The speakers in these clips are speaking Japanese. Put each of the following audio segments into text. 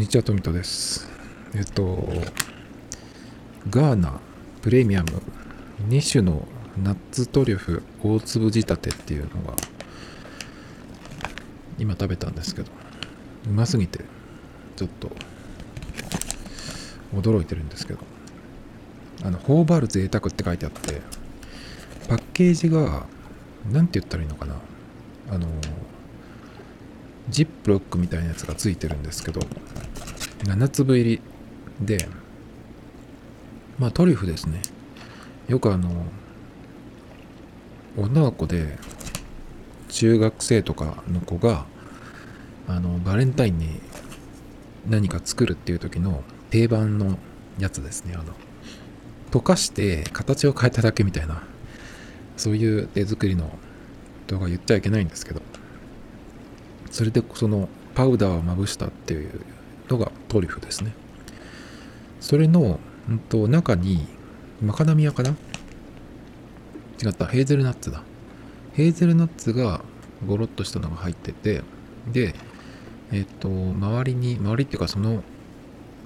にちは、トミトです。えっと、ガーナプレミアム2種のナッツトリュフ大粒仕立てっていうのが今食べたんですけど、うますぎてちょっと驚いてるんですけど、あの、頬張る贅沢って書いてあって、パッケージが、なんて言ったらいいのかな。あの、ジップロックみたいなやつがついてるんですけど、7粒入りで、まあトリュフですね。よくあの、女の子で中学生とかの子が、あの、バレンタインに何か作るっていう時の定番のやつですね。あの、溶かして形を変えただけみたいな、そういう手作りの動画言っちゃいけないんですけど、それでそのパウダーをまぶしたっていうのがトリュフですね。それの、うんと、中にマカダミアかな？違った、ヘーゼルナッツだ。ヘーゼルナッツがゴロッとしたのが入ってて、で、えっと、周りに、周りっていうかその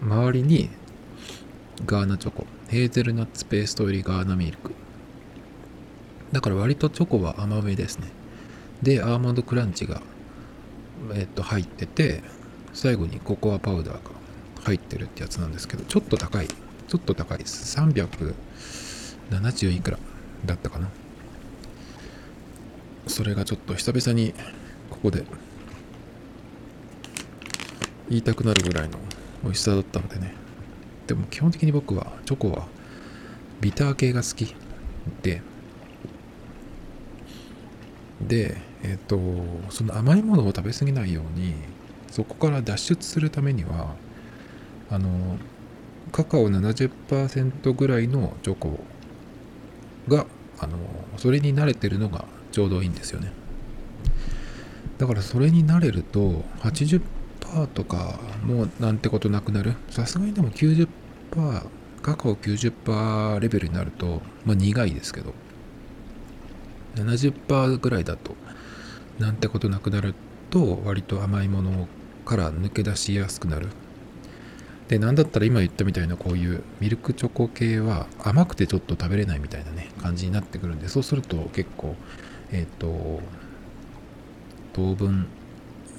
周りにガーナチョコ、ヘーゼルナッツペースト入りガーナミルク。だから割とチョコは甘めですね。で、アーモンドクランチがえっと、入ってて、最後にココアパウダーが入ってるってやつなんですけど、ちょっと高い。ちょっと高いです。370いくらだったかな。それがちょっと久々にここで言いたくなるぐらいの美味しさだったのでね。でも基本的に僕はチョコはビター系が好きで、で、えっ、と、その甘いものを食べ過ぎないように、そこから脱出するためには、あの、カカオ70%ぐらいのチョコが、あの、それに慣れてるのがちょうどいいんですよね。だからそれに慣れると、80%とかもうなんてことなくなる。さすがにでも90%、カカオ90%レベルになると、まあ苦いですけど、70%ぐらいだとなんてことなくなると割と甘いものから抜け出しやすくなる。でなんだったら今言ったみたいなこういうミルクチョコ系は甘くてちょっと食べれないみたいなね感じになってくるんでそうすると結構えっ、と糖分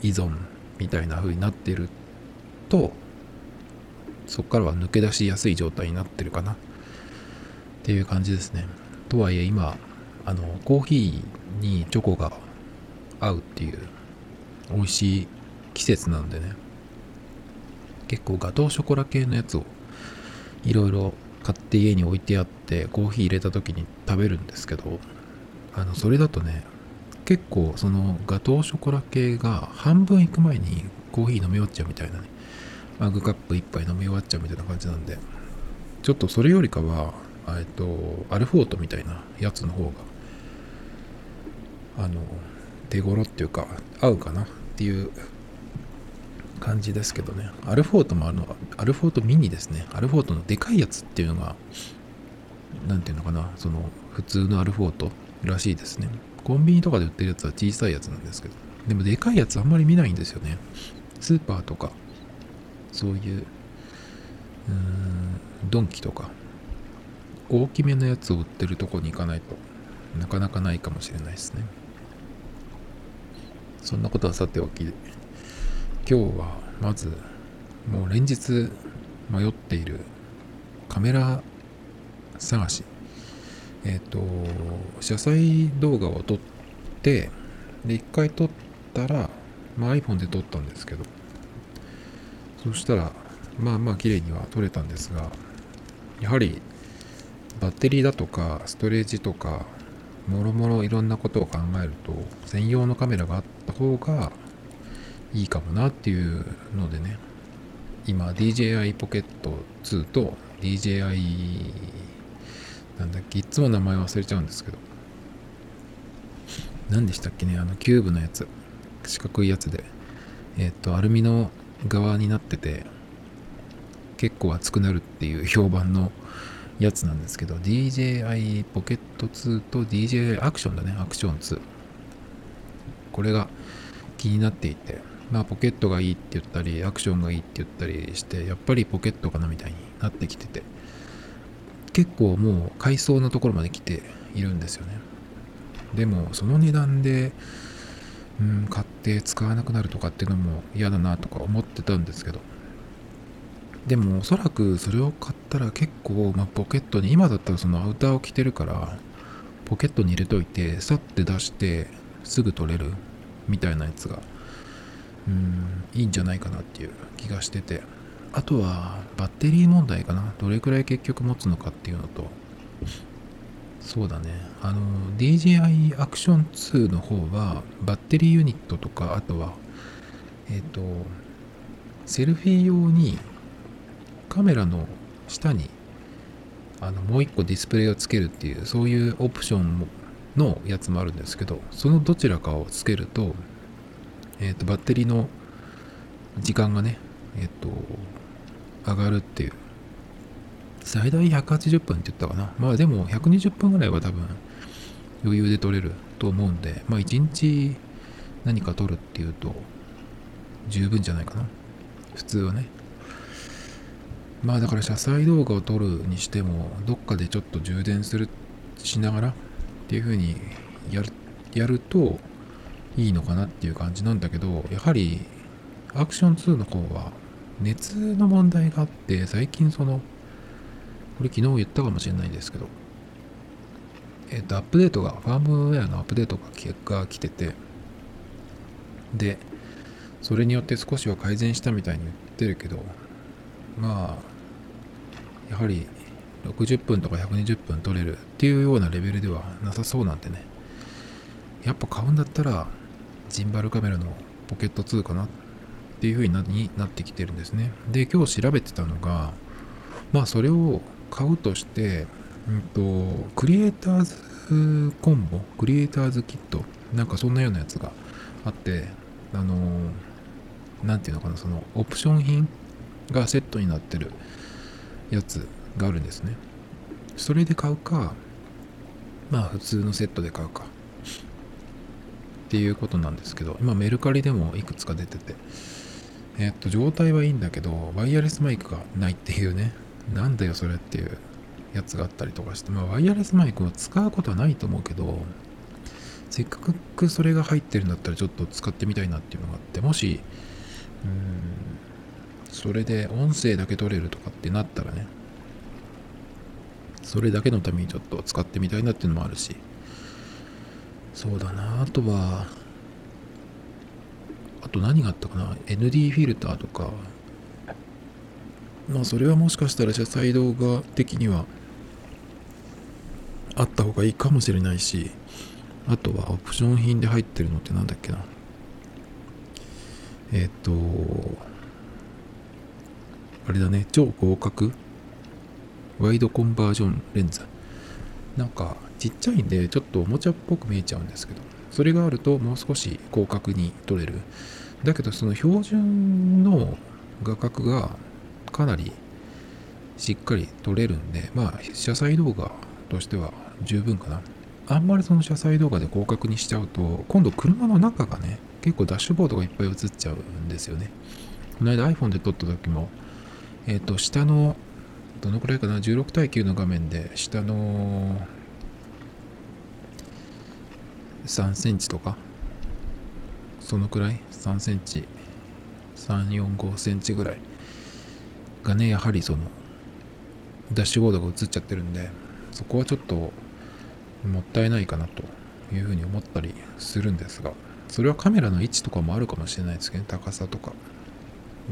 依存みたいな風になってるとそこからは抜け出しやすい状態になってるかな。っていう感じですね。とはいえ今あのコーヒーにチョコが合うっていう美味しい季節なんでね。結構ガトーショコラ系のやつをいろいろ買って家に置いてあってコーヒー入れた時に食べるんですけどあのそれだとね結構そのガトーショコラ系が半分いく前にコーヒー飲み終わっちゃうみたいなね。マグカップ1杯飲み終わっちゃうみたいな感じなんで。ちょっとそれよりかはえっとアルフォートみたいなやつの方があの手頃っていうか合うかなっていう感じですけどね。アルフォートもあのアルフォートミニですね。アルフォートのでかいやつっていうのが何ていうのかな。その普通のアルフォートらしいですね。コンビニとかで売ってるやつは小さいやつなんですけど。でもでかいやつあんまり見ないんですよね。スーパーとかそういううーんドンキとか。大きめのやつを売ってるとこに行かないとなかなかないかもしれないですね。そんなことはさておき今日はまずもう連日迷っているカメラ探し。えっ、と車載動画を撮ってで一回撮ったら、まあ、iPhone で撮ったんですけど。そしたらまあまあ綺麗には撮れたんですがやはりバッテリーだとかストレージとかもろもろいろんなことを考えると専用のカメラがあった方がいいかもなっていうのでね。今 DJI ポケット2と DJI なんだっけいつも名前忘れちゃうんですけど。何でしたっけねあのキューブのやつ。四角いやつで。えっ、とアルミの側になってて結構熱くなるっていう評判のやつなんですけど DJI ポケット2と DJI アクションだねアクション2これが気になっていて。まあポケットがいいって言ったりアクションがいいって言ったりしてやっぱりポケットかなみたいになってきてて結構もう階層のところまで来ているんですよね。でもその値段でうん買って使わなくなるとかっていうのも嫌だなとか思ってたんですけど。でもおそらくそれを買ったら結構、まあ、ポケットに今だったらそのアウターを着てるからポケットに入れといてさって出してすぐ取れるみたいなやつがうんいいんじゃないかなっていう気がしてて。あとはバッテリー問題かな。どれくらい結局持つのかっていうのと。そうだね。あの DJI アクション2の方はバッテリーユニットとかあとはえっ、ー、とセルフィー用にカメラの下にあのもう一個ディスプレイをつけるっていうそういうオプションのやつもあるんですけどそのどちらかをつけると,、えーと、バッテリーの時間がねえっ、ー、と上がるっていう。最大180分って言ったかな。まあでも120分ぐらいは多分余裕で撮れると思うんでまあ1日何か撮るっていうと十分じゃないかな。普通はね。まあだから車載動画を撮るにしてもどっかでちょっと充電するしながらっていう風にやるやるといいのかなっていう感じなんだけどやはりアクション2の方は熱の問題があって最近そのこれ昨日言ったかもしれないですけどえっ、とアップデートがファームウェアのアップデートが結果来ててでそれによって少しは改善したみたいに言ってるけどまあやはり60分とか120分取れるっていうようなレベルではなさそうなんでね。やっぱ買うんだったらジンバルカメラのポケット2かな？っていう風になってきてるんですね。で今日調べてたのがまあそれを買うとして、うんと、クリエイターズコンボ？クリエイターズキット？なんかそんなようなやつがあってあの何て言うのかなそのオプション品がセットになってるやつがあるんですね。それで買うかまあ普通のセットで買うか。っていうことなんですけど今メルカリでもいくつか出てて。えっと状態はいいんだけどワイヤレスマイクがないっていうね。なんだよそれっていうやつがあったりとかして。まあワイヤレスマイクを使うことはないと思うけどせっかくそれが入ってるんだったらちょっと使ってみたいなっていうのがあってもしうんそれで音声だけ取れるとかってなったらねそれだけのためにちょっと使ってみたいなっていうのもあるしそうだな。あとはあと何があったかな？ND フィルターとか。まあそれはもしかしたら車載動画的にはあった方がいいかもしれないしあとはオプション品で入ってるのってなんだっけな？えっ、とあれだね、超広角ワイドコンバージョンレンズ。なんかちっちゃいんでちょっとおもちゃっぽく見えちゃうんですけど、それがあるともう少し広角に撮れる。だけどその標準の画角がかなりしっかり撮れるんで、まあ車載動画としては十分かな。あんまりその車載動画で広角にしちゃうと、今度車の中がね、結構ダッシュボードがいっぱい映っちゃうんですよね。この間 iPhone で撮った時もえっ、ー、と、下の、どのくらいかな、16対9の画面で、下の3センチとか、そのくらい、3センチ、3、4、5センチぐらい？がね、やはりその、ダッシュボードが映っちゃってるんで、そこはちょっともったいないかなというふうに思ったりするんですが、それはカメラの位置とかもあるかもしれないですけど、ね、高さとか。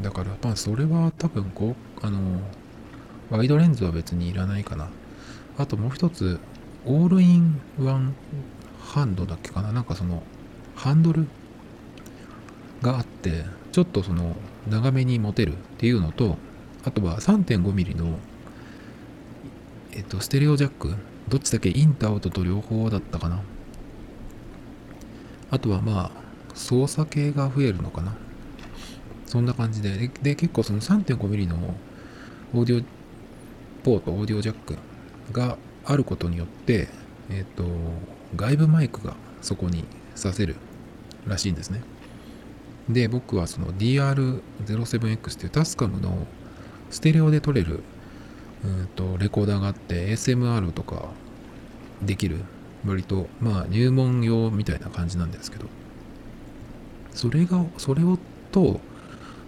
だからまあそれは多分こうあのワイドレンズは別にいらないかな。あともう一つオールインワンハンドだっけかな？なんかそのハンドルがあってちょっとその長めに持てるっていうのとあとは 3.5mm のえっとステレオジャック？どっちだけ？インとアウトと両方だったかな？あとはまあ操作系が増えるのかな？そんな感じで、で、結構その 3.5mm のオーディオポート、オーディオジャックがあることによって、えっ、と、外部マイクがそこにさせるらしいんですね。で僕はその DR07X っていうタスカムのステレオで撮れるうんとレコーダーがあって ASMR とかできる割とまあ入門用みたいな感じなんですけどそれがそれをと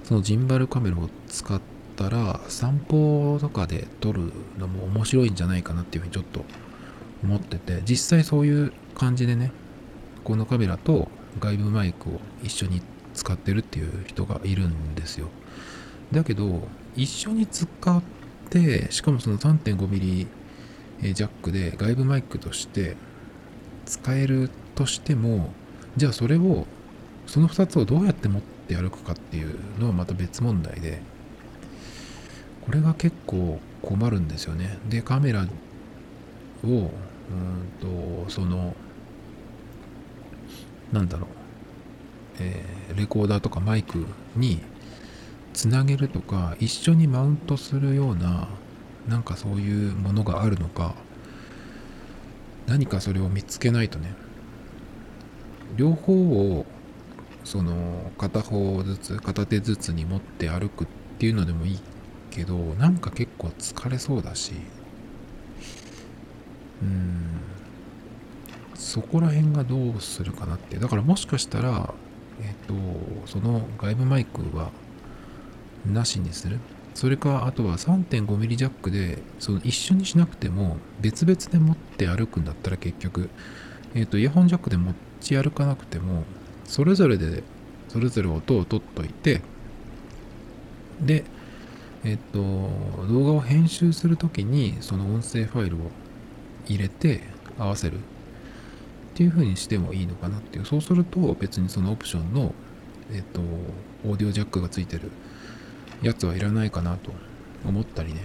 そのジンバルカメラを使ったら散歩とかで撮るのも面白いんじゃないかなっていうふうにちょっと思ってて実際そういう感じでねこのカメラと外部マイクを一緒に使ってるっていう人がいるんですよ。だけど一緒に使ってしかもその 3.5mm ジャックで外部マイクとして使えるとしてもじゃあそれをその2つをどうやって持って歩くかっていうのはまた別問題でこれが結構困るんですよね。でカメラをうんとそのなんだろう、えー、レコーダーとかマイクにつなげるとか一緒にマウントするようななんかそういうものがあるのか何かそれを見つけないとね。両方をその片方ずつ片手ずつに持って歩くっていうのでもいいけどなんか結構疲れそうだしうん。そこら辺がどうするかなって。だからもしかしたらえっ、とその外部マイクはなしにする。それかあとは 3.5mm ジャックでその一緒にしなくても別々で持って歩くんだったら結局、えっ、ー、とイヤホンジャックで持ち歩かなくてもそれぞれでそれぞれ音を取っといてでえっ、と動画を編集するときにその音声ファイルを入れて合わせるっていう風にしてもいいのかなっていうそうすると別にそのオプションのえっ、とオーディオジャックがついてるやつはいらないかなと思ったりね。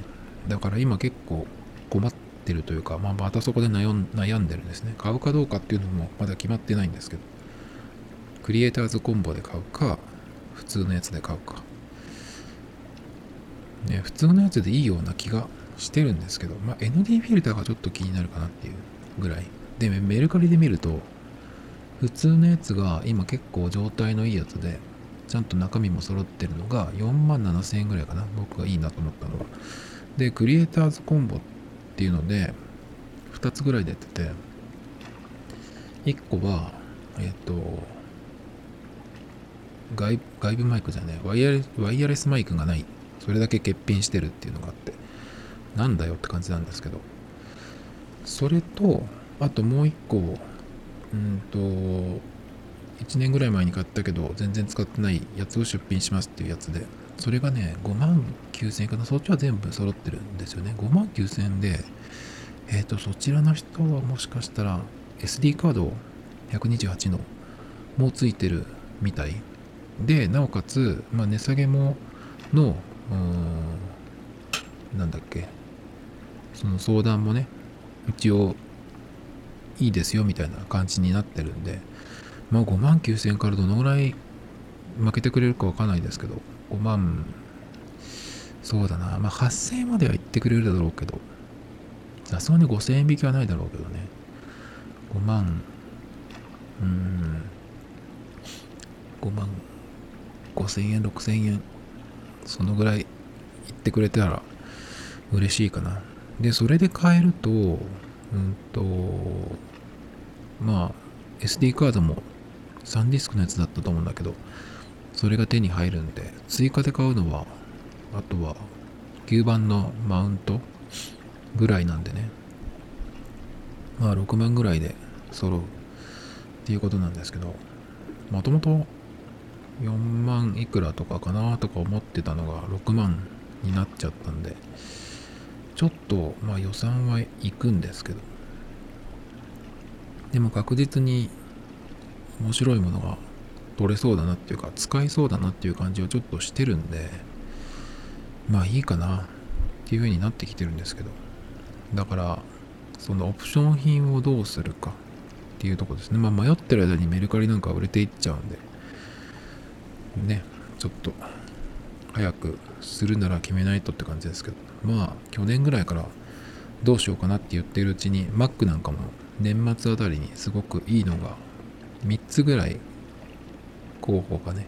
だから今結構困ってるというか、まあ、またそこで悩んでるんですね。買うかどうかっていうのもまだ決まってないんですけど。クリエイターズコンボで買うか、普通のやつで買うか。ね、普通のやつでいいような気がしてるんですけど、まあ、ND フィルターがちょっと気になるかなっていうぐらい。で、メルカリで見ると、普通のやつが今結構状態のいいやつで、ちゃんと中身も揃ってるのが4万7000円ぐらいかな。僕がいいなと思ったのは。で、クリエイターズコンボっていうので、2つぐらいでやってて、1個は、えっ、と、外外部マイクじゃねワイヤレワイヤレスマイクがない。それだけ欠品してるっていうのがあって、なんだよって感じなんですけど、それと、あともう1個、うんと、1年ぐらい前に買ったけど全然使ってないやつを出品しますっていうやつで。それがね5万9000円かな。そっちは全部揃ってるんですよね。5万9000円でえっ、ー、とそちらの人はもしかしたら SD カード128のもついてるみたい。でなおかつ、まあ、値下げものなんだっけ。その相談もね一応いいですよみたいな感じになってるんでまあ5万9000円からどのぐらい負けてくれるかわかんないですけど、5万、そうだな、まあ8000円までは言ってくれるだろうけど、さすがに5000円引きはないだろうけどね。5万、うーん、5万5000円、6000円、そのぐらい言ってくれたら嬉しいかな。で、それで買えると、うんと、まあ、SD カードもサンディスクのやつだったと思うんだけど、それが手に入るんで、追加で買うのは、あとは、吸盤のマウントぐらいなんでね。まあ、6万ぐらいで揃うっていうことなんですけど、もともと4万いくらとかかなとか思ってたのが6万になっちゃったんで、ちょっと、まあ予算はいくんですけど、でも確実に面白いものが取れそうだなっていうか使いそうだなっていう感じはちょっとしてるんでまあいいかなっていう風になってきてるんですけど。だからそのオプション品をどうするかっていうとこですね。まあ迷ってる間にメルカリなんか売れていっちゃうんで。ねちょっと早くするなら決めないとって感じですけど。まあ去年ぐらいからどうしようかなって言ってるうちに Mac なんかも年末あたりにすごくいいのが3つぐらい候補がね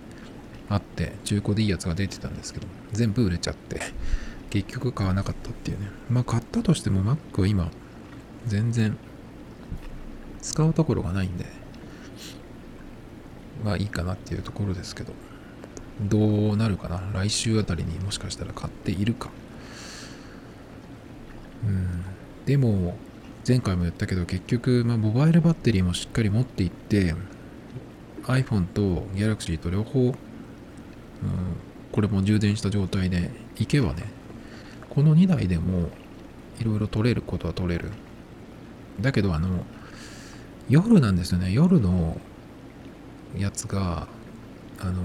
あって中古でいいやつが出てたんですけど全部売れちゃって結局買わなかったっていうね。まあ買ったとしても Mac は今全然使うところがないんでまあいいかなっていうところですけど。どうなるかな？来週あたりにもしかしたら買っているか。うん。でも前回も言ったけど結局、まあ、モバイルバッテリーもしっかり持っていって iPhone と Galaxy と両方、うん、これも充電した状態でいけばねこの2台でもいろいろ取れることは取れる。だけどあの夜なんですよね。夜のやつがあの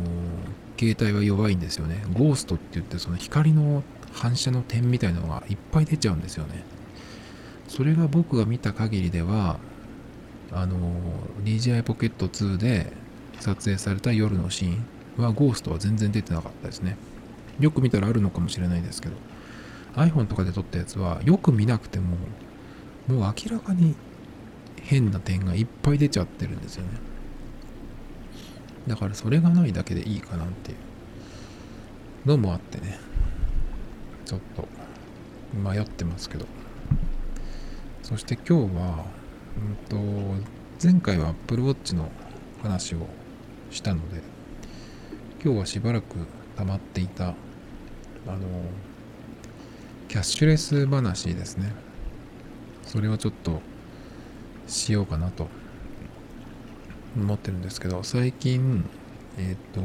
携帯は弱いんですよね。ゴーストって言ってその光の反射の点みたいなのがいっぱい出ちゃうんですよね。それが僕が見た限りではあの DJI Pocket 2で撮影された夜のシーンはゴーストは全然出てなかったですね。よく見たらあるのかもしれないですけど。iPhone とかで撮ったやつはよく見なくてももう明らかに変な点がいっぱい出ちゃってるんですよね。だからそれがないだけでいいかなっていう。のもあってね。ちょっと迷ってますけど。そして今日は、うんと、前回は Apple Watch の話をしたので今日はしばらく溜まっていたあのキャッシュレス話ですね。それをちょっとしようかなと思ってるんですけど最近えっ、ー、と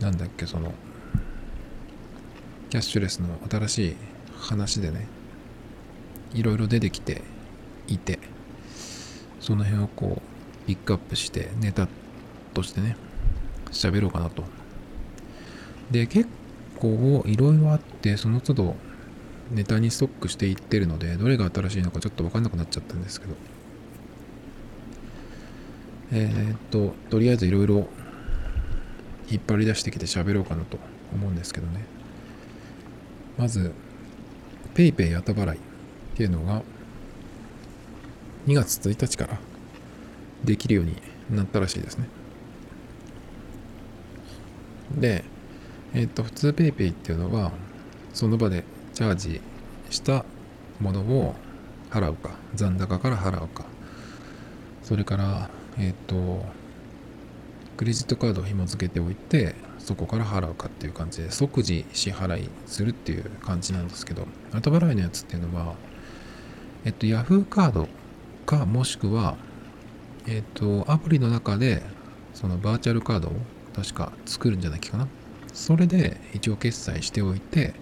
なんだっけそのキャッシュレスの新しい話でねいろいろ出てきていてその辺をこうピックアップしてネタとしてね喋ろうかなと。で結構いろいろあってその都度ネタにストックしていってるのでどれが新しいのかちょっと分かんなくなっちゃったんですけどえー、っととりあえずいろいろ引っ張り出してきて喋ろうかなと思うんですけどね。まず PayPay 後払いっていうのが2月1日からできるようになったらしいですね。でえっ、と普通 PayPay っていうのはその場でチャージしたものを払うか残高から払うかそれからえっ、とクレジットカードを紐付けておいてそこから払うかっていう感じで即時支払いするっていう感じなんですけど後払いのやつっていうのはえっと Yahoo カードかもしくはえっとアプリの中でそのバーチャルカードを確か作るんじゃないかな。それで一応決済しておいて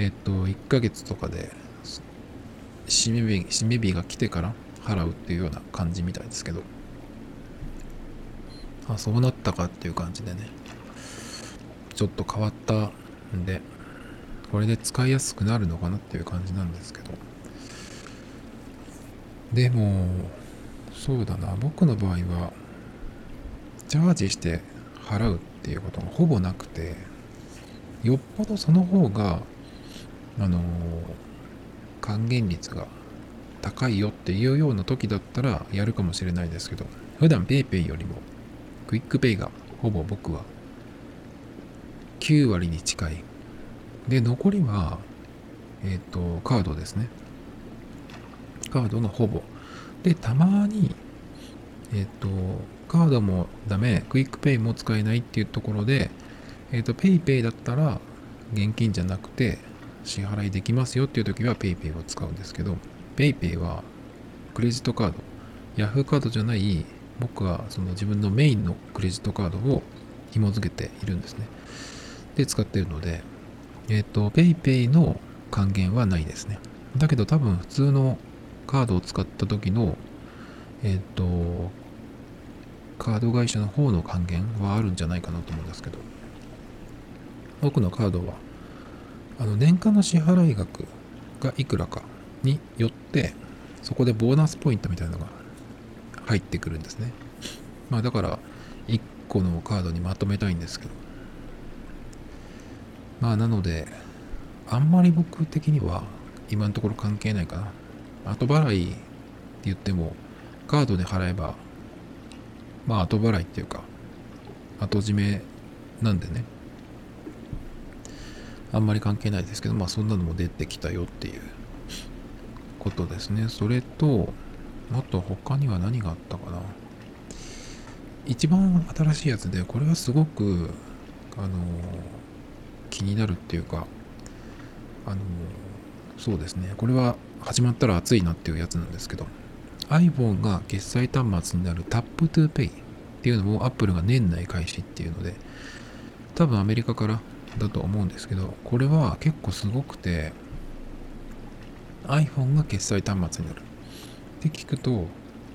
えっと、1ヶ月とかで、締め日が来てから払うっていうような感じみたいですけど、あ、そうなったかっていう感じでね、ちょっと変わったんで、これで使いやすくなるのかなっていう感じなんですけど、でも、そうだな、僕の場合は、チャージして払うっていうことがほぼなくて、よっぽどその方があの還元率が高いよっていうような時だったらやるかもしれないですけど普段 PayPay よりもクイックペイがほぼ僕は9割に近い。で残りはえっ、ー、とカードですね。カードのほぼ。でたまにえっ、ー、とカードもダメクイックペイも使えないっていうところでえっ、ー、と PayPay だったら現金じゃなくて支払いできますよっていう時は PayPay を使うんですけど PayPay はクレジットカード Yahoo カードじゃない僕はその自分のメインのクレジットカードを紐付けているんですね。で使ってるのでえっ、ー、と PayPay の還元はないですね。だけど多分普通のカードを使った時のえっ、ー、とカード会社の方の還元はあるんじゃないかなと思うんですけど。僕のカードはあの年間の支払い額がいくらかによってそこでボーナスポイントみたいなのが入ってくるんですね。まあだから1個のカードにまとめたいんですけど。まあなのであんまり僕的には今のところ関係ないかな。後払いって言ってもカードで払えばまあ後払いっていうか後締めなんでね。あんまり関係ないですけどまあそんなのも出てきたよっていうことですね。それとあと他には何があったかな？一番新しいやつでこれはすごくあの気になるっていうかあのそうですね。これは始まったら熱いなっていうやつなんですけど iPhone が決済端末になる Tap to Pay っていうのを Apple が年内開始っていうので多分アメリカからだと思うんですけどこれは結構すごくて iPhone が決済端末になる。って聞くと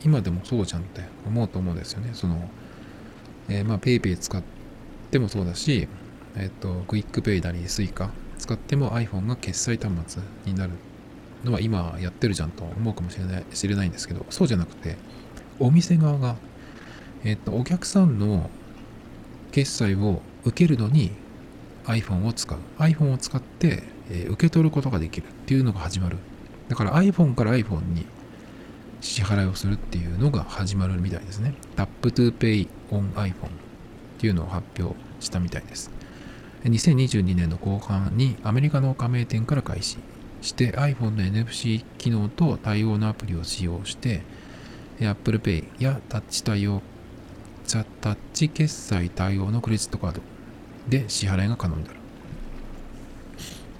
今でもそうじゃんって思うと思うんですよね。その、えー、まあ PayPay 使ってもそうだしえっ、ー、とクイックペイなり Suica 使っても iPhone が決済端末になるのは今やってるじゃんと思うかもしれない知れないんですけどそうじゃなくてお店側がえっ、ー、とお客さんの決済を受けるのに iPhone を使う。iPhone を使って、えー、受け取ることができるっていうのが始まる。だから iPhone から iPhone に支払いをするっていうのが始まるみたいですね Tap to Pay on iPhone っていうのを発表したみたいです2022年の後半にアメリカの加盟店から開始して iPhone の NFC 機能と対応のアプリを使用して Apple Pay やタッチ対応タッチ決済対応のクレジットカードで支払いが可能になる。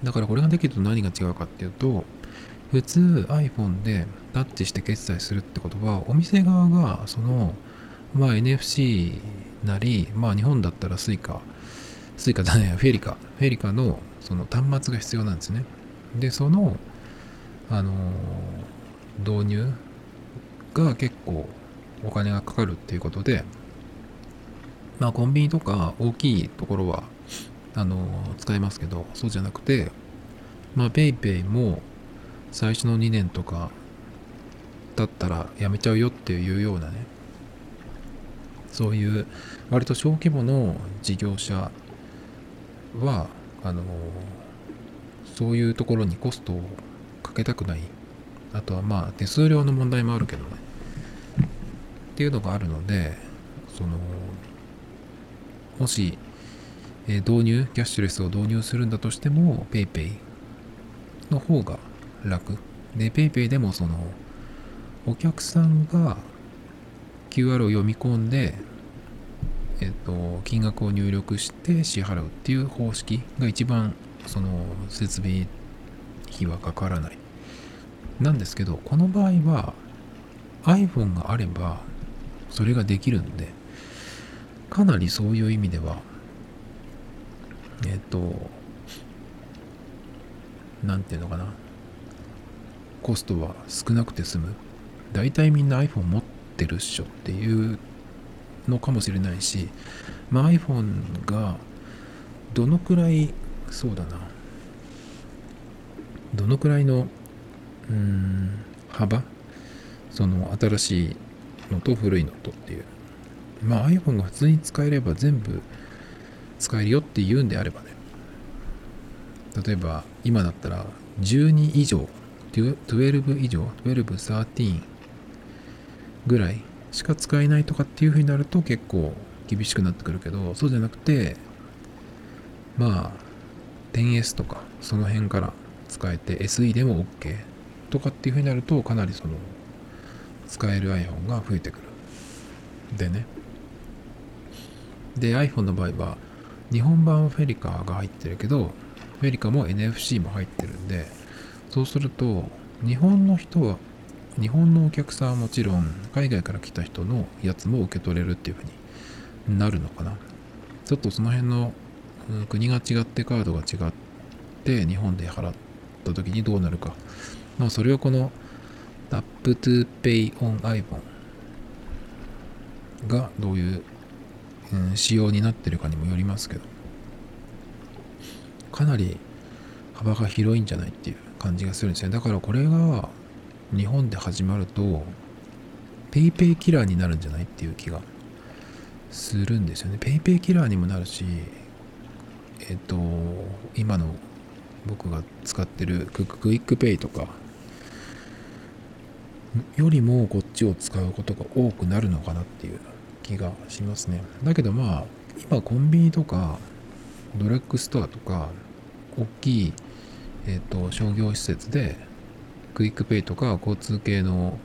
だからこれができると何が違うかっていうと、普通 iPhone でタッチして決済するってことは、お店側がその、まあ NFC なり、まあ日本だったら Suica、Suica だね、フェリカ、フェリカのその端末が必要なんですね。で、その、あの導入が結構お金がかかるっていうことで、まあコンビニとか大きいところはあの使えますけどそうじゃなくてまあ PayPay も最初の2年とかだったらやめちゃうよっていうようなね。そういう割と小規模の事業者はあのそういうところにコストをかけたくない。あとはまあ手数料の問題もあるけどね。っていうのがあるのでそのもし、え導入、キャッシュレスを導入するんだとしても、PayPay の方が楽。で、PayPay でもその、お客さんが QR を読み込んで、えっと、金額を入力して支払うっていう方式が一番、その、設備費はかからない。なんですけど、この場合は iPhone があればそれができるんで、かなりそういう意味では、えっ、と、なんていうのかな。コストは少なくて済む。大体みんな iPhone 持ってるっしょっていうのかもしれないし、まあ、iPhone がどのくらい、そうだな。どのくらいの、うん、幅？その新しいのと古いのとっていうまあ iPhone が普通に使えれば全部使えるよって言うんであればね例えば今だったら12以上12以上12、13ぐらいしか使えないとかっていう風になると結構厳しくなってくるけどそうじゃなくてまあ 10S とかその辺から使えて SE でも OK とかっていう風になるとかなりその使える iPhone が増えてくる。でね。で iPhone の場合は日本版フェリカが入ってるけどフェリカも NFC も入ってるんでそうすると日本の人は日本のお客さんはもちろん海外から来た人のやつも受け取れるっていう風になるのかな。ちょっとその辺の国が違ってカードが違って日本で払った時にどうなるか。まあそれをこの Tap to Pay on iPhone がどういううん、仕様になってるかにもよりますけどかなり幅が広いんじゃないっていう感じがするんですねだからこれが日本で始まると PayPay キラーになるんじゃないっていう気がするんですよね PayPay キラーにもなるしえっと今の僕が使ってる QUICPayとかよりもこっちを使うことが多くなるのかなっていう気がしますね。だけどまあ、今コンビニとかドラッグストアとか大きい、えーと、商業施設で QUICPayとか交通系の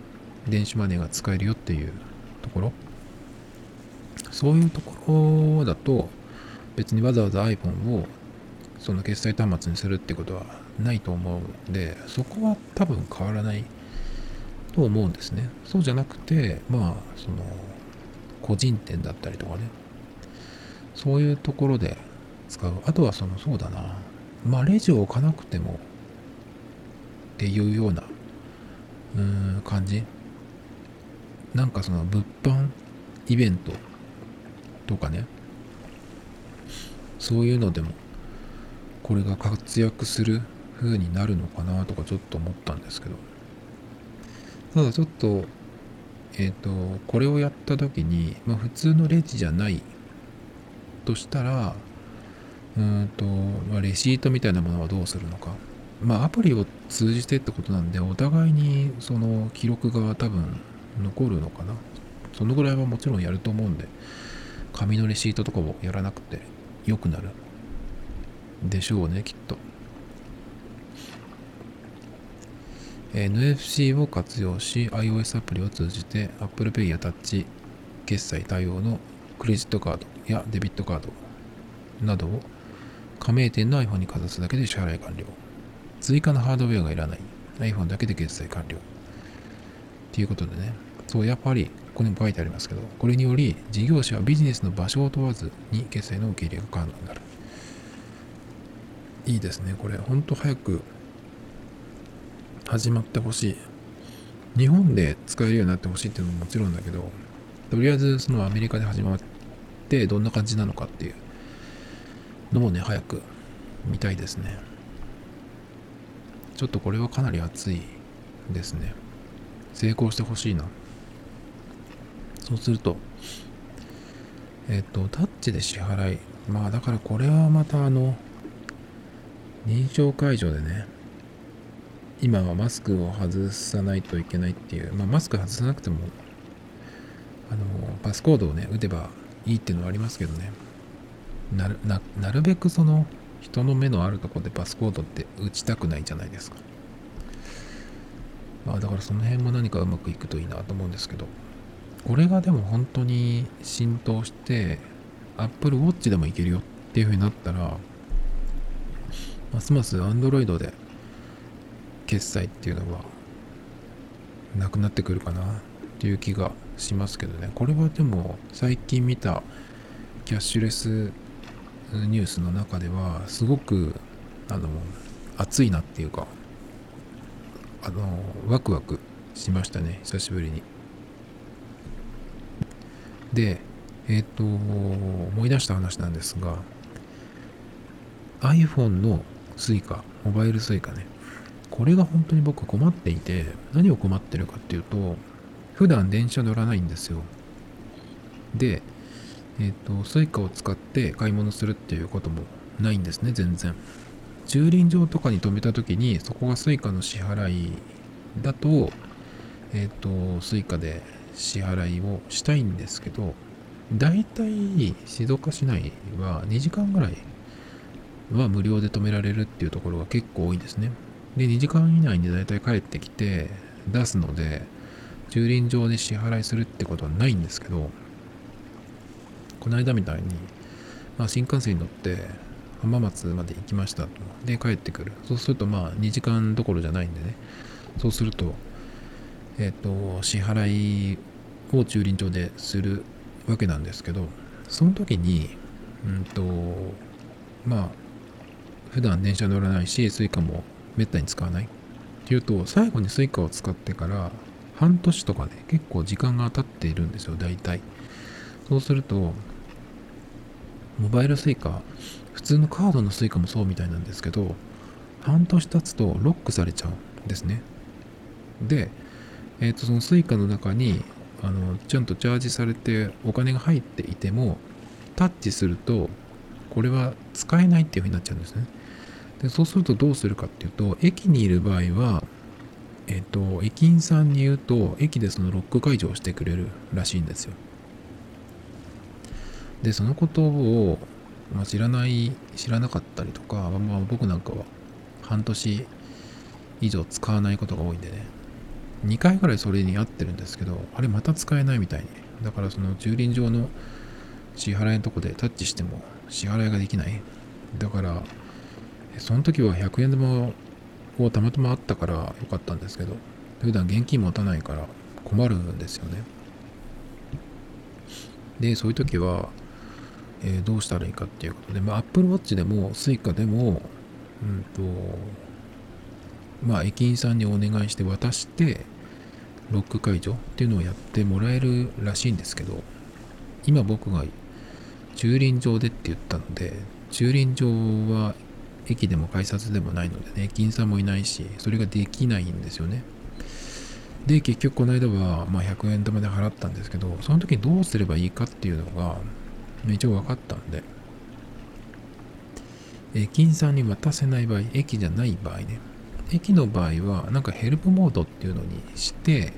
電子マネーが使えるよっていうところ。そういうところだと別にわざわざ iPhone をその決済端末にするってことはないと思うんでそこは多分変わらないと思うんですね。そうじゃなくてまあその個人店だったりとかね。そういうところで使う。あとはそのそうだな。まあレジを置かなくてもっていうようなうん感じ？なんかその物販イベントとかね。そういうのでもこれが活躍する風になるのかなとかちょっと思ったんですけど。ただちょっとえっ、ー、とこれをやった時に、まあ、普通のレジじゃないとしたらうんと、まあ、レシートみたいなものはどうするのか。まあアプリを通じてってことなんでお互いにその記録が多分残るのかな。そのぐらいはもちろんやると思うんで紙のレシートとかをやらなくて良くなるでしょうねきっと。NFC を活用し iOS アプリを通じて Apple Pay やタッチ決済対応のクレジットカードやデビットカードなどを加盟店の iPhone にかざすだけで支払い完了。追加のハードウェアがいらない。iPhone だけで決済完了。ということでね。そうやっぱりここにも書いてありますけどこれにより事業者はビジネスの場所を問わずに決済の受け入れが可能になる。いいですね。これほんと早く始まってほしい。日本で使えるようになってほしいっていうのももちろんだけどとりあえずそのアメリカで始まってどんな感じなのかっていうのもね早く見たいですね。ちょっとこれはかなり熱いですね。成功してほしいな。そうするとえっ、とタッチで支払い。まあだからこれはまたあの認証解除でね今はマスクを外さないといけないっていう、まあ、マスク外さなくてもあのパスコードをね打てばいいっていうのはありますけどね。なるななるべくその人の目のあるとこでパスコードって打ちたくないじゃないですか、まあ、だからその辺も何かうまくいくといいなと思うんですけど。これがでも本当に浸透して Apple Watch でもいけるよっていう風になったらますます Android で決済っていうのはなくなってくるかなっていう気がしますけどね。これはでも最近見たキャッシュレスニュースの中ではすごくあの熱いなっていうかあのワクワクしましたね久しぶりにでえっ、ー、と思い出した話なんですが iPhone の Suica モバイル Suica ねこれが本当に僕困っていて、何を困ってるかっていうと、普段電車乗らないんですよ。で、えっ、ー、と、 Suicaを使って買い物するっていうこともないんですね、全然。駐輪場とかに止めた時に、そこが Suicaの支払いだと、えっ、ー、と、 Suicaで支払いをしたいんですけど、大体静岡市内は2時間ぐらいは無料で止められるっていうところが結構多いんですね。で、2時間以内に大体帰ってきて出すので、駐輪場で支払いするってことはないんですけど、この間みたいに、まあ、新幹線に乗って浜松まで行きましたと。で、帰ってくる。そうすると、まあ、2時間どころじゃないんでね。そうすると、えっ、ー、と、支払いを駐輪場でするわけなんですけど、その時に、うんと、まあ、普段電車乗らないし、 Suicaもめったに使わないっていうと最後に Suica を使ってから半年とかね結構時間が経っているんですよ大体そうするとモバイル Suica 普通のカードの Suica もそうみたいなんですけど半年経つとロックされちゃうんですね。で、えっ、ー、とその Suica の中にあのちゃんとチャージされてお金が入っていてもタッチするとこれは使えないっていう風になっちゃうんですね。でそうするとどうするかっていうと駅にいる場合はえっ、と駅員さんに言うと駅でそのロック解除をしてくれるらしいんですよ。で、そのことを、まあ、知らない、知らなかったりとか、まあ、僕なんかは半年以上使わないことが多いんでね、2回ぐらいそれに合ってるんですけど、あれまた使えないみたいに。だからその駐輪場の支払いのとこでタッチしても支払いができない。だから、その時は100円玉をたまたまあったからよかったんですけど、普段現金持たないから困るんですよね。で、そういう時は、えー、どうしたらいいかっていうことで、まあ、Apple Watch でも Suica でも、うんと、まあ、駅員さんにお願いして渡して、ロック解除っていうのをやってもらえるらしいんですけど、今僕が駐輪場でって言ったので、駐輪場は駅でも改札でもないのでね、駅員さんもいないし、それができないんですよね。で、結局この間は、まあ、100円玉で払ったんですけど、その時どうすればいいかっていうのが、一応分かったんで、駅員さんに渡せない場合、駅じゃない場合ね、駅の場合は、なんかヘルプモードっていうのにして、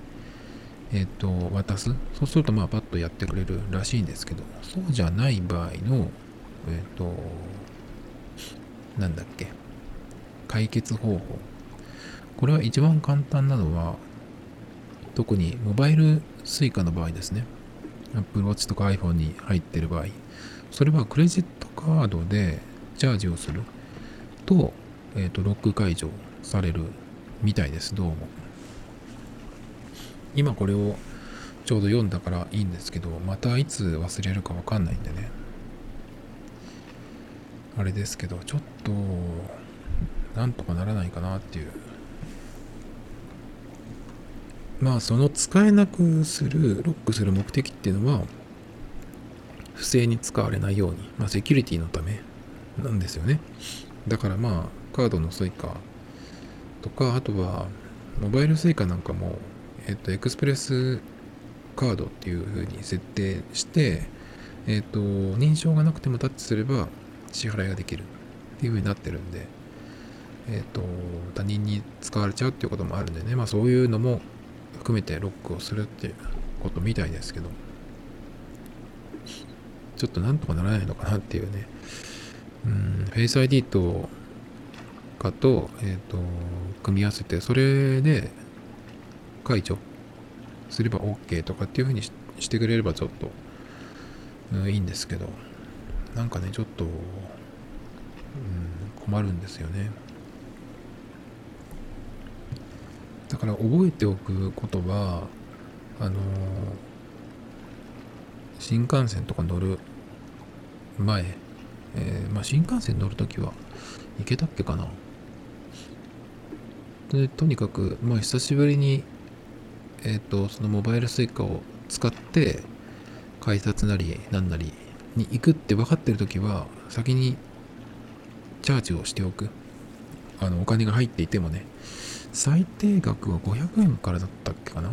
えっ、ー、と、渡す。そうすると、まあ、パッとやってくれるらしいんですけど、そうじゃない場合の、えっ、ー、と、なんだっけ、解決方法。これは一番簡単なのは、特にモバイル Suica の場合ですね。Apple Watch とか iPhone に入ってる場合。それはクレジットカードでチャージをすると、えっ、ー、と、ロック解除されるみたいです、どうも。今これをちょうど読んだからいいんですけど、またいつ忘れるかわかんないんでね。あれですけど、ちょっと、なんとかならないかなっていう。まあ、その使えなくする、ロックする目的っていうのは、不正に使われないように、まあ、セキュリティのためなんですよね。だからまあ、カードの Suica とか、あとは、モバイル Suica なんかも、えっと、エクスプレスカードっていう風に設定して、えっと、認証がなくてもタッチすれば支払いができるっていう風になってるんで、えっと、他人に使われちゃうっていうこともあるんでね、まあそういうのも含めてロックをするっていうことみたいですけど、ちょっとなんとかならないのかなっていうね、うん、Face ID とかと、えっ、ー、と、組み合わせて、それで解除すれば OK とかっていうふうにしてくれればちょっと、うん、いいんですけど、なんかね、ちょっと、うん、困るんですよね。だから覚えておくことは、あの新幹線とか乗る前、えー、まあ、新幹線乗るときは行けたっけかなでとにかく、まあ、久しぶりに、えっ、ー、と、そのモバイル Suica を使って、改札なり何なりに行くって分かってるときは、先にチャージをしておく。あの、お金が入っていてもね、最低額は500円からだったっけかな。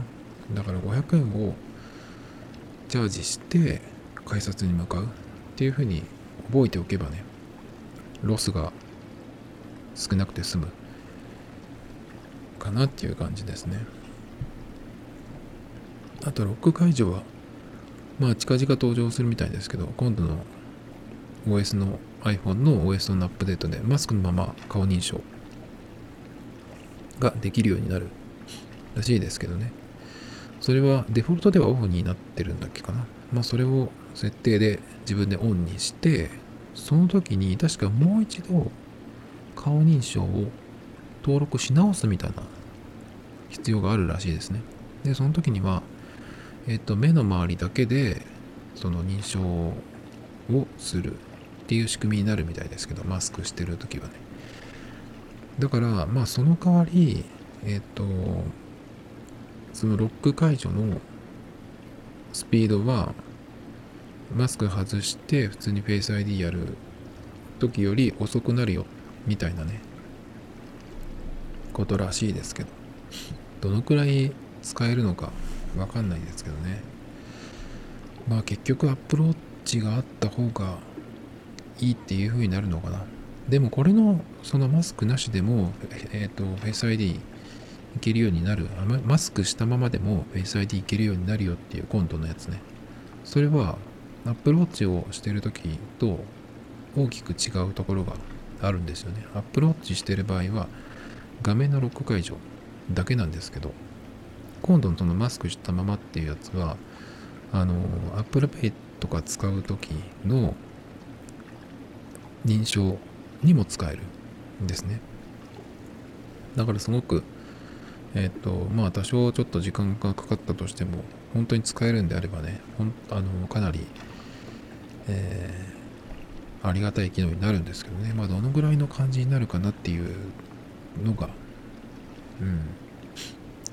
だから500円をチャージして改札に向かうっていうふうに覚えておけばね、ロスが少なくて済むかなっていう感じですね。あとロック解除は、まあ近々登場するみたいですけど、今度の OS の iPhone の OS のアップデートでマスクのまま顔認証ができるようになるらしいですけどね。それはデフォルトではオフになってるんだっけかな。まあそれを設定で自分でオンにして、その時に確かもう一度顔認証を登録し直すみたいな必要があるらしいですね。で、その時には、えっと、目の周りだけで、その認証をするっていう仕組みになるみたいですけど、マスクしてる時はね。だから、まあ、その代わり、えっと、そのロック解除のスピードは、マスク外して普通に Face ID やる時より遅くなるよ、みたいなね、ことらしいですけど、どのくらい使えるのかわかんないですけどね。まあ結局 Apple Watch があった方がいいっていう風になるのかな。でもこれのそのマスクなしでも、えっ、ー、と、Face ID いけるようになる。マスクしたままでも Face ID いけるようになるよっていうコントのやつね。それは Apple Watch をしてる時と大きく違うところがあるんですよね Apple Watch してる場合は画面のロック解除だけなんですけど今度のそのマスクしたままっていうやつはあの Apple Pay とか使う時の認証にも使えるんですね。だからすごくえっ、とまあ多少ちょっと時間がかかったとしても本当に使えるんであればねほんあのかなり、えー、ありがたい機能になるんですけどね。まあどのぐらいの感じになるかなっていうのがうん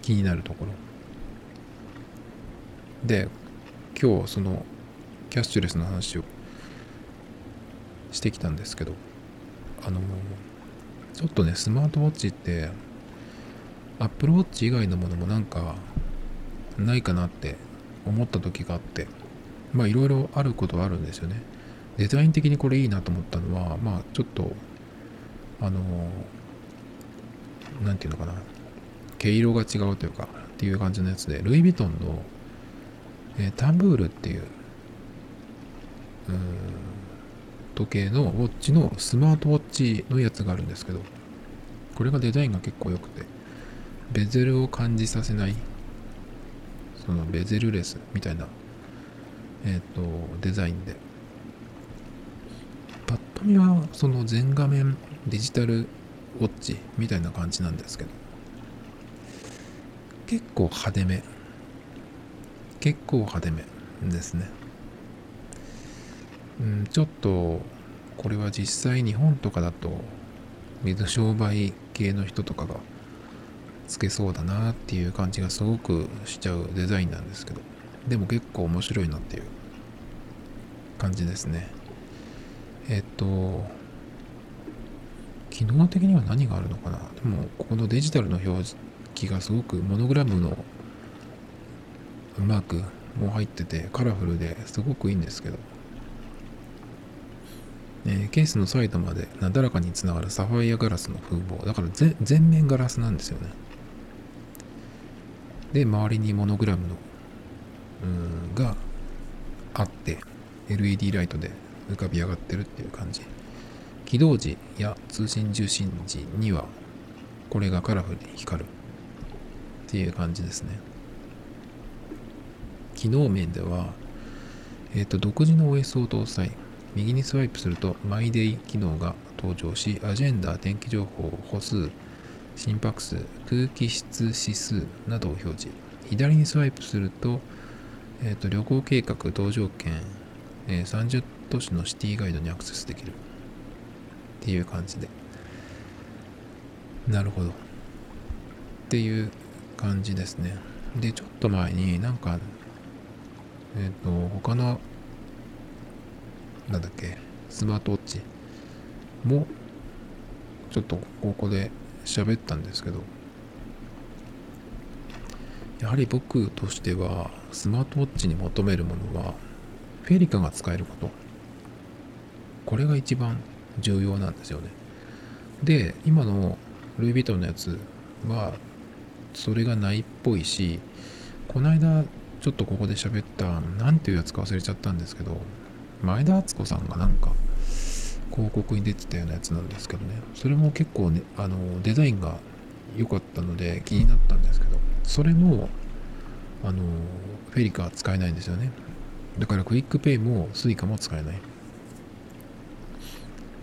気になるところ。で今日そのキャッシュレスの話をしてきたんですけどあのちょっとねスマートウォッチってアップルウォッチ以外のものもなんかないかなって思った時があってまあいろいろあることはあるんですよね。デザイン的にこれいいなと思ったのはまあちょっとあの何て言うのかな。毛色が違うというかっていう感じのやつでルイ・ヴィトンの、えー、タンブールっていううん時計のウォッチのスマートウォッチのやつがあるんですけどこれがデザインが結構良くてベゼルを感じさせないそのベゼルレスみたいなえっ、ー、とデザインでパッと見はその全画面デジタルウォッチみたいな感じなんですけど結構派手め結構派手めですね。うんちょっとこれは実際日本とかだと水商売系の人とかがつけそうだなっていう感じがすごくしちゃうデザインなんですけどでも結構面白いなっていう感じですね。えっと機能的には何があるのかな？でもここのデジタルの表記がすごくモノグラムのマークも入っててカラフルですごくいいんですけど。えー、ケースのサイドまでなだらかにつながるサファイアガラスの風貌。だから全面ガラスなんですよね。で周りにモノグラムのうんがあって LED ライトで浮かび上がってるっていう感じ。起動時や通信受信時にはこれがカラフルに光るっていう感じですね。機能面では、えっ、ー、と独自の OS を搭載。右にスワイプするとマイデイ機能が登場し、アジェンダ、天気情報、歩数、心拍数、空気質指数などを表示。左にスワイプすると、えーと、旅行計画、搭乗券、えー、30都市のシティガイドにアクセスできる。っていう感じで。なるほど。っていう感じですね。で、ちょっと前になんか、えっ、ー、と、他のなんだっけ、スマートウォッチも、ちょっとここで喋ったんですけど、やはり僕としては、スマートウォッチに求めるものは、フェリカが使えること。これが一番重要なんですよね。で、今のルイ・ヴィトンのやつは、それがないっぽいし、この間、ちょっとここで喋った、なんていうやつか忘れちゃったんですけど、前田敦子さんがなんか広告に出てたようなやつなんですけどね。それも結構ねあのデザインが良かったので気になったんですけどそれもあのフェリカは使えないんですよね。だから QUICPayも Suicaも使えない。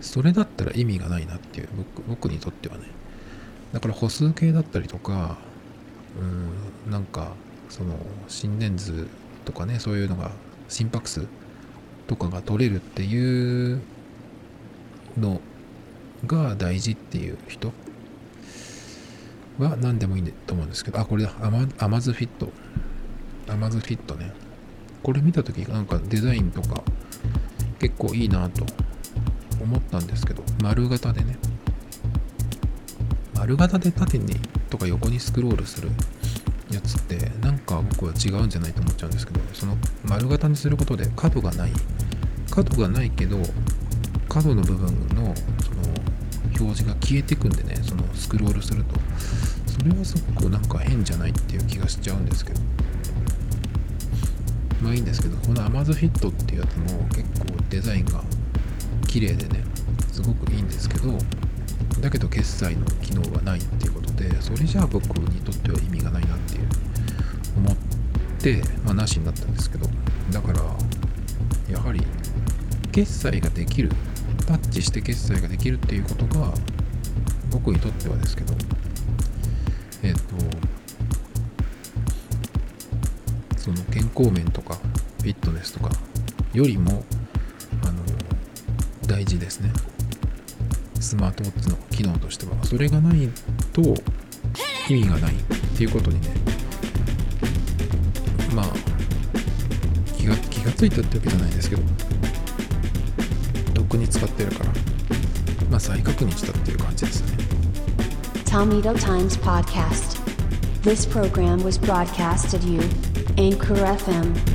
それだったら意味がないなっていう僕僕にとってはね。だから歩数計だったりとかうんなんかその心電図とかねそういうのが心拍数とかが取れるっていうのが大事っていう人は何でもいいと思うんですけど、あ、これだ、アマ Amazfit。アマズフィットね。これ見たとき、なんかデザインとか結構いいなと思ったんですけど、丸型でね。丸型で縦にとか横にスクロールするやつってなんか僕は違うんじゃないと思っちゃうんですけどその丸型にすることで角がない。角がないけど角の部分のその表示が消えてくんでねそのスクロールすると。それはすごくなんか変じゃないっていう気がしちゃうんですけど。まあいいんですけどこの AmazFit っていうやつも結構デザインが綺麗でねすごくいいんですけどだけど決済の機能はないっていうことでそれじゃあ僕にとっては意味がないなっていう思って、まあ、なしになったんですけどだからやはり決済ができるタッチして決済ができるっていうことが僕にとってはですけどえっ、とその健康面とかフィットネスとかよりもあの大事ですね。スマートウォッチの機能としてはそれがないと意味がないっていうことにねまあ気が気がついたってわけじゃないですけどとっくに使ってるからまあ再確認したっていう感じですね Tomito Times Podcast. This program was broadcasted you, Anchor FM.